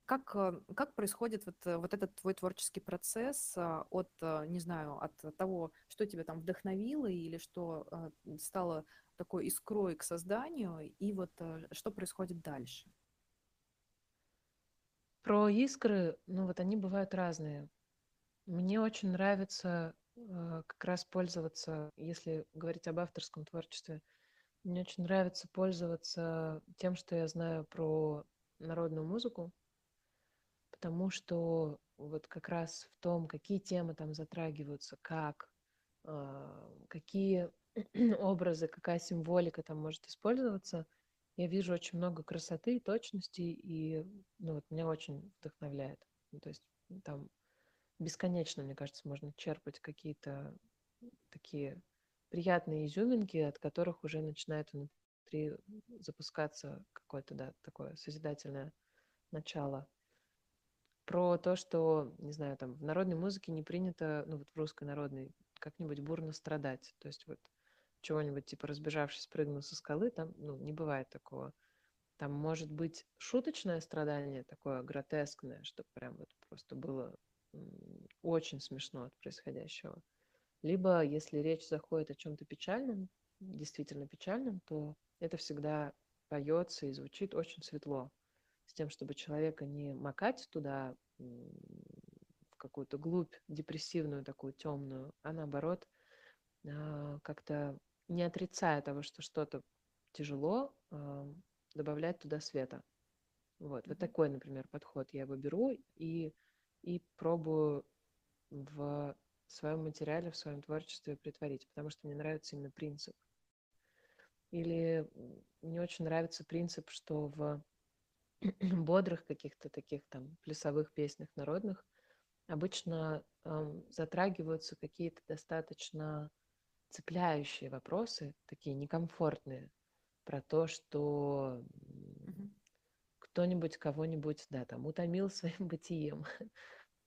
Как, э, как происходит вот, э, вот этот твой творческий процесс а, от, э, не знаю, от того, что тебя там вдохновило или что стало такой искрой к созданию, и вот что происходит дальше? Про искры, ну вот они бывают разные. Мне очень нравится как раз пользоваться, если говорить об авторском творчестве, мне очень нравится пользоваться тем, что я знаю про народную музыку, потому что вот как раз в том, какие темы там затрагиваются, как, а, какие образы, какая символика там может использоваться, я вижу очень много красоты и точности, и ну, вот меня очень вдохновляет. Ну, то есть там бесконечно, мне кажется, можно черпать какие-то такие приятные изюминки, от которых уже начинает внутри запускаться какое-то, да, такое созидательное начало. Про то, что, не знаю, там в народной музыке не принято, ну вот в русской народной, как-нибудь бурно страдать. То есть вот чего-нибудь типа разбежавшись, прыгнул со скалы, там, ну, не бывает такого. Там может быть шуточное страдание, такое гротескное, чтобы прям вот просто было очень смешно от происходящего. Либо, если речь заходит о чем-то печальном, действительно печальном, то это всегда поется и звучит очень светло, с тем, чтобы человека не макать туда в какую-то глубь депрессивную, такую темную, а наоборот, а, как-то не отрицая того, что что-то тяжело, а, добавлять туда света. Вот, вот такой, например, подход я его беру и, и пробую в в своем материале, в своем творчестве притворить, потому что мне нравится именно принцип. Или мне очень нравится принцип, что в бодрых каких-то таких там плясовых песнях народных обычно эм, затрагиваются какие-то достаточно цепляющие вопросы, такие некомфортные, про то, что кто-нибудь кого-нибудь, да, там, утомил своим бытием,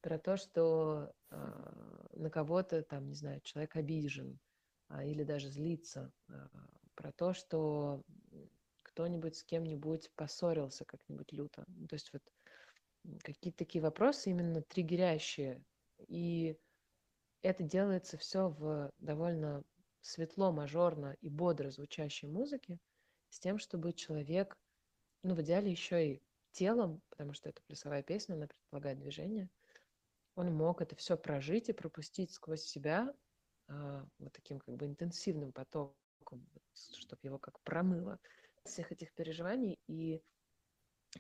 про то, что э, на кого-то, там, не знаю, человек обижен э, или даже злится, э, про то, что кто-нибудь с кем-нибудь поссорился как-нибудь люто. Ну, то есть вот какие-то такие вопросы именно триггерящие. И это делается все в довольно светло, мажорно и бодро звучащей музыке, с тем, чтобы человек, ну, в идеале еще и телом, потому что это плясовая песня, она предполагает движение – он мог это все прожить и пропустить сквозь себя, а, вот таким как бы интенсивным потоком, чтобы его как промыло всех этих переживаний. И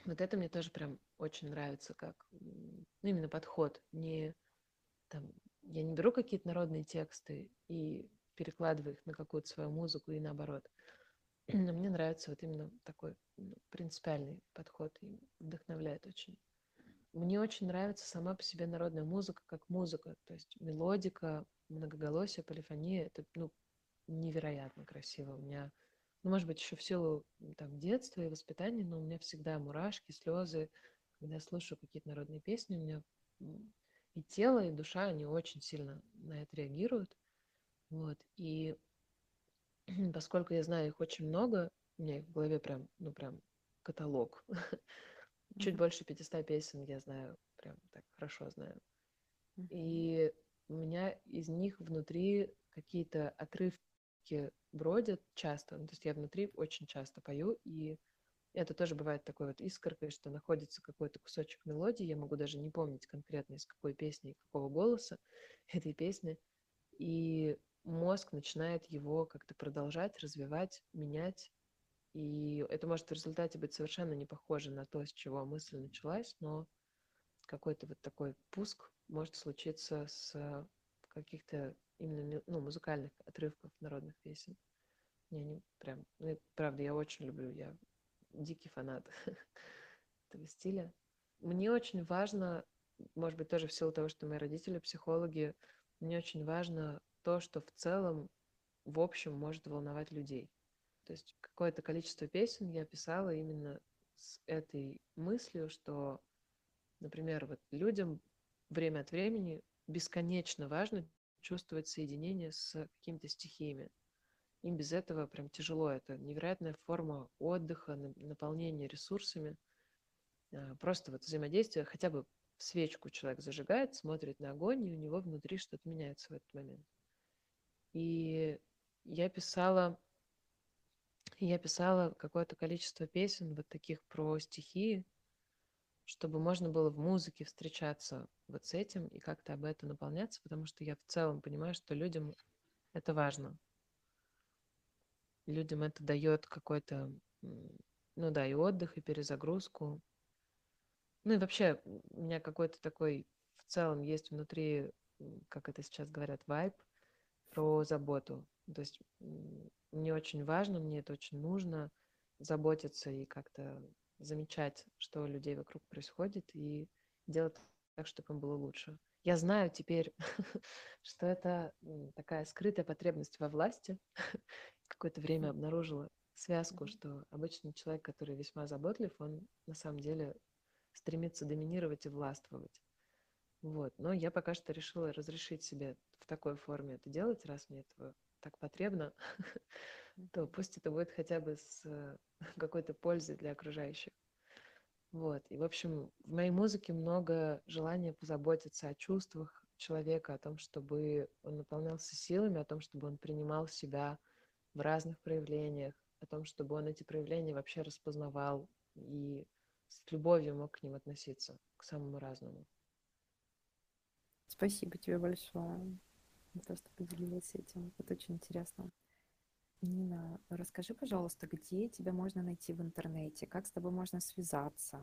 вот это мне тоже прям очень нравится, как ну, именно подход. Не, там, я не беру какие-то народные тексты и перекладываю их на какую-то свою музыку и наоборот. Но мне нравится вот именно такой ну, принципиальный подход и вдохновляет очень. Мне очень нравится сама по себе народная музыка как музыка, то есть мелодика, многоголосие, полифония, это ну, невероятно красиво. У меня ну, может быть, еще в силу там, детства и воспитания, но у меня всегда мурашки, слезы. Когда я слушаю какие-то народные песни, у меня и тело, и душа, они очень сильно на это реагируют. Вот. И поскольку я знаю их очень много, у меня их в голове прям, ну, прям каталог. Чуть больше 500 песен я знаю, прям так хорошо знаю. И у меня из них внутри какие-то отрывки бродят часто. Ну, то есть я внутри очень часто пою, и это тоже бывает такой вот искоркой, что находится какой-то кусочек мелодии, я могу даже не помнить конкретно из какой песни и какого голоса этой песни, и мозг начинает его как-то продолжать, развивать, менять, и это может в результате быть совершенно не похоже на то, с чего мысль началась, но какой-то вот такой пуск может случиться с каких-то именно ну, музыкальных отрывков народных песен. Мне они прям, ну, правда, я очень люблю, я дикий фанат этого стиля. Мне очень важно, может быть, тоже в силу того, что мои родители психологи, мне очень важно то, что в целом, в общем, может волновать людей. То есть какое-то количество песен я писала именно с этой мыслью, что, например, вот людям время от времени бесконечно важно чувствовать соединение с какими-то стихиями. Им без этого прям тяжело. Это невероятная форма отдыха, наполнения ресурсами. А, просто вот взаимодействие, хотя бы свечку человек зажигает, смотрит на огонь, и у него внутри что-то меняется в этот момент. И я писала, я писала какое-то количество песен вот таких про стихии, чтобы можно было в музыке встречаться вот с этим и как-то об этом наполняться, потому что я в целом понимаю, что людям это важно. Людям это дает какой-то, ну да, и отдых, и перезагрузку. Ну и вообще у меня какой-то такой в целом есть внутри, как это сейчас говорят, вайб про заботу. То есть мне очень важно, мне это очень нужно заботиться и как-то замечать, что у людей вокруг происходит, и делать так, чтобы им было лучше. Я знаю теперь, что это такая скрытая потребность во власти. Какое-то время обнаружила связку, что обычный человек, который весьма заботлив, он на самом деле стремится доминировать и властвовать. Вот. Но я пока что решила разрешить себе в такой форме это делать, раз мне этого так потребно, то пусть это будет хотя бы с э, какой-то пользой для окружающих. Вот. И, в общем, в моей музыке много желания позаботиться о чувствах человека, о том, чтобы он наполнялся силами, о том, чтобы он принимал себя в разных проявлениях, о том, чтобы он эти проявления вообще распознавал и с любовью мог к ним относиться, к самому разному. Спасибо тебе большое то, что поделилась этим. Это очень интересно. Нина, расскажи, пожалуйста, где тебя можно найти в интернете, как с тобой можно связаться,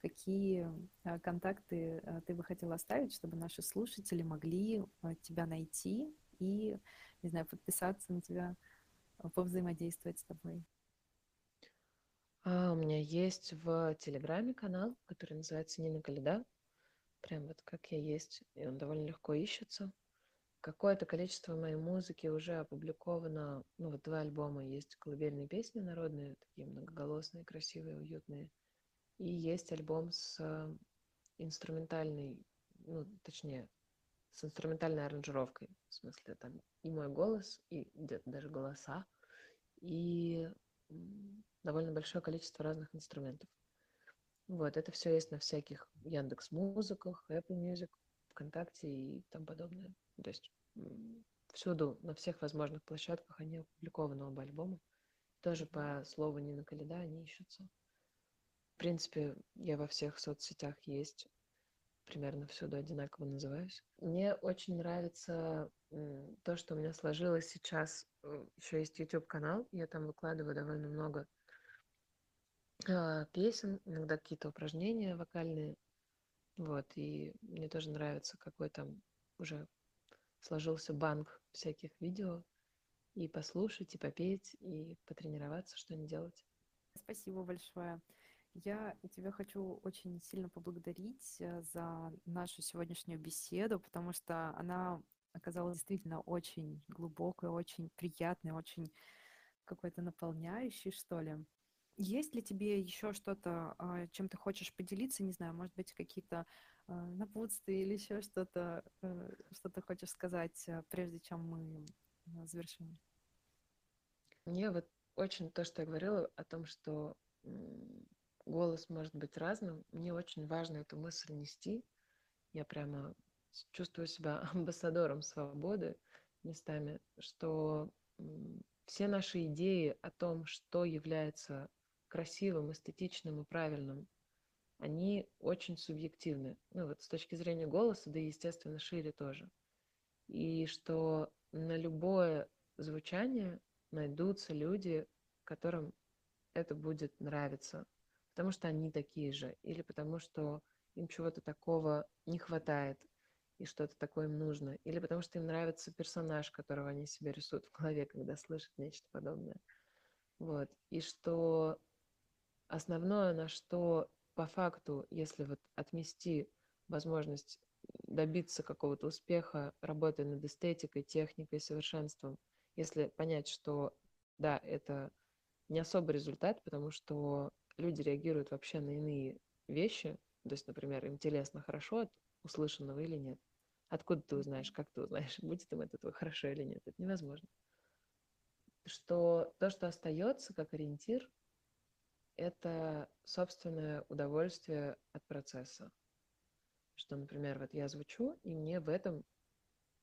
какие э, контакты э, ты бы хотела оставить, чтобы наши слушатели могли э, тебя найти и, не знаю, подписаться на тебя, повзаимодействовать с тобой. А, у меня есть в Телеграме канал, который называется Нина Каледа. Прям вот как я есть, и он довольно легко ищется какое-то количество моей музыки уже опубликовано. Ну, вот два альбома есть колыбельные песни народные, такие многоголосные, красивые, уютные. И есть альбом с э, инструментальной, ну, точнее, с инструментальной аранжировкой. В смысле, там и мой голос, и где-то даже голоса, и довольно большое количество разных инструментов. Вот, это все есть на всяких Яндекс Музыках, Apple Music, ВКонтакте и тому подобное. То есть всюду, на всех возможных площадках они опубликованы оба альбома. Тоже по слову Нина Каледа они ищутся. В принципе, я во всех соцсетях есть. примерно всюду одинаково называюсь. Мне очень нравится то, что у меня сложилось сейчас. Еще есть YouTube-канал, я там выкладываю довольно много а, песен, иногда какие-то упражнения вокальные. Вот, и мне тоже нравится, какой там уже сложился банк всяких видео. И послушать, и попеть, и потренироваться, что не делать. Спасибо большое. Я тебя хочу очень сильно поблагодарить э, за нашу сегодняшнюю беседу, потому что она оказалась действительно очень глубокой, очень приятной, очень какой-то наполняющей, что ли. Есть ли тебе еще что-то, а, чем ты хочешь поделиться? Не знаю, может быть, какие-то а, напутствия или еще что-то, э, что ты хочешь сказать, э, прежде чем мы завершим? Мне вот очень то, что я говорила о том, что голос может быть разным, мне очень важно эту мысль нести. Я прямо чувствую себя амбассадором свободы местами, что все наши идеи о том, что является красивым, эстетичным и правильным, они очень субъективны. Ну вот с точки зрения голоса, да и, естественно, шире тоже. И что на любое звучание найдутся люди, которым это будет нравиться, потому что они такие же, или потому что им чего-то такого не хватает, и что-то такое им нужно, или потому что им нравится персонаж, которого они себе рисуют в голове, когда слышат нечто подобное. Вот. И что основное, на что по факту, если вот отмести возможность добиться какого-то успеха, работая над эстетикой, техникой, совершенством, если понять, что да, это не особый результат, потому что люди реагируют вообще на иные вещи, то есть, например, им телесно хорошо от услышанного или нет. Откуда ты узнаешь, как ты узнаешь, будет им от этого хорошо или нет, это невозможно. Что то, что остается как ориентир, это собственное удовольствие от процесса. Что, например, вот я звучу, и мне в этом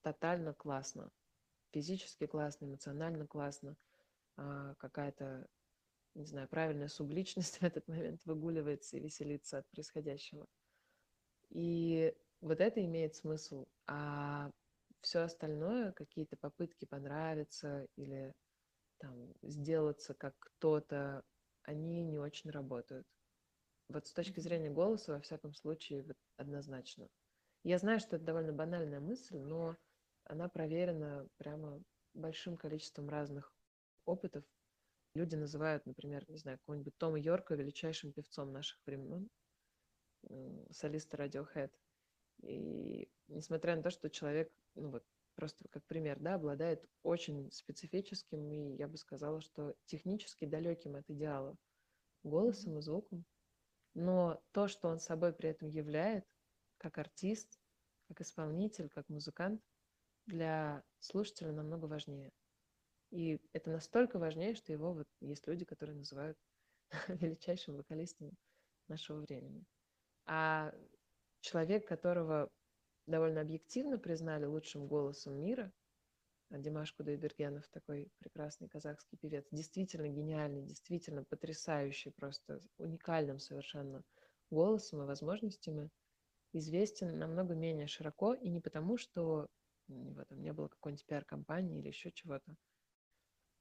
тотально классно. Физически классно, эмоционально классно. А, какая-то, не знаю, правильная субличность в этот момент выгуливается и веселится от происходящего. И вот это имеет смысл. А все остальное, какие-то попытки понравиться или там сделаться как кто-то, они не очень работают. Вот с точки зрения голоса, во всяком случае, вот однозначно. Я знаю, что это довольно банальная мысль, но она проверена прямо большим количеством разных опытов. Люди называют, например, не знаю, какого-нибудь Тома Йорка величайшим певцом наших времен, солиста Radiohead. И несмотря на то, что человек, ну вот, просто как пример, да, обладает очень специфическим и, я бы сказала, что технически далеким от идеала голосом и звуком. Но то, что он собой при этом являет, как артист, как исполнитель, как музыкант, для слушателя намного важнее. И это настолько важнее, что его вот есть люди, которые называют величайшим вокалистом нашего времени. А человек, которого довольно объективно признали лучшим голосом мира, Димаш Кудайбергенов, такой прекрасный казахский певец, действительно гениальный, действительно потрясающий, просто уникальным совершенно голосом и возможностями, известен намного менее широко, и не потому, что в этом не было какой-нибудь пиар-компании или еще чего-то,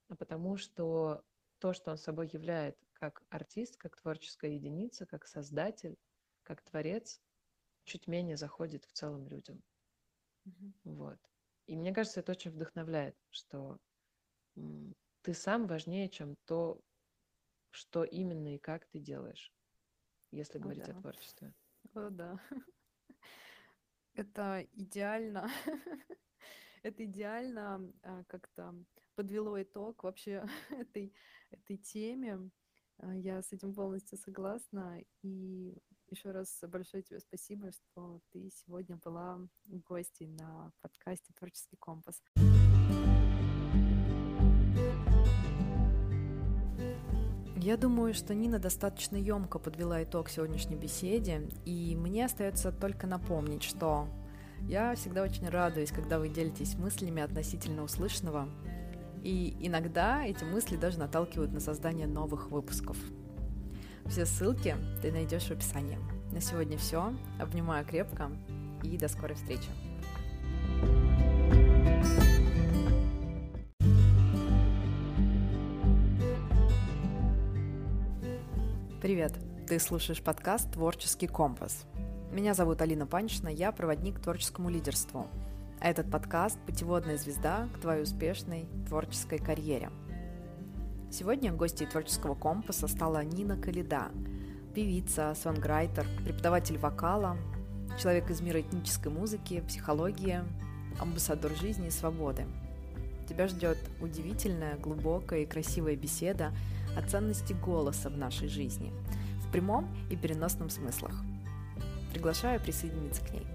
а потому что то, что он собой являет как артист, как творческая единица, как создатель, как творец, чуть менее заходит в целом людям. Mm-hmm. Вот. И мне кажется, это очень вдохновляет, что ты сам важнее, чем то, что именно и как ты делаешь, если о, говорить да. о творчестве. О, да. Это идеально. Это идеально а, как-то подвело итог вообще этой, этой теме. А, я с этим полностью согласна. И еще раз большое тебе спасибо, что ты сегодня была гостьей на подкасте «Творческий компас». Я думаю, что Нина достаточно емко подвела итог сегодняшней беседе, и мне остается только напомнить, что я всегда очень радуюсь, когда вы делитесь мыслями относительно услышанного, и иногда эти мысли даже наталкивают на создание новых выпусков. Все ссылки ты найдешь в описании. На сегодня все. Обнимаю крепко и до скорой встречи. Привет! Ты слушаешь подкаст «Творческий компас». Меня зовут Алина Панчина, я проводник к творческому лидерству. А этот подкаст – путеводная звезда к твоей успешной творческой карьере. Сегодня гостьей творческого компаса стала Нина Калида, певица, сонграйтер, преподаватель вокала, человек из мира этнической музыки, психологии, амбассадор жизни и свободы. Тебя ждет удивительная, глубокая и красивая беседа о ценности голоса в нашей жизни, в прямом и переносном смыслах. Приглашаю присоединиться к ней.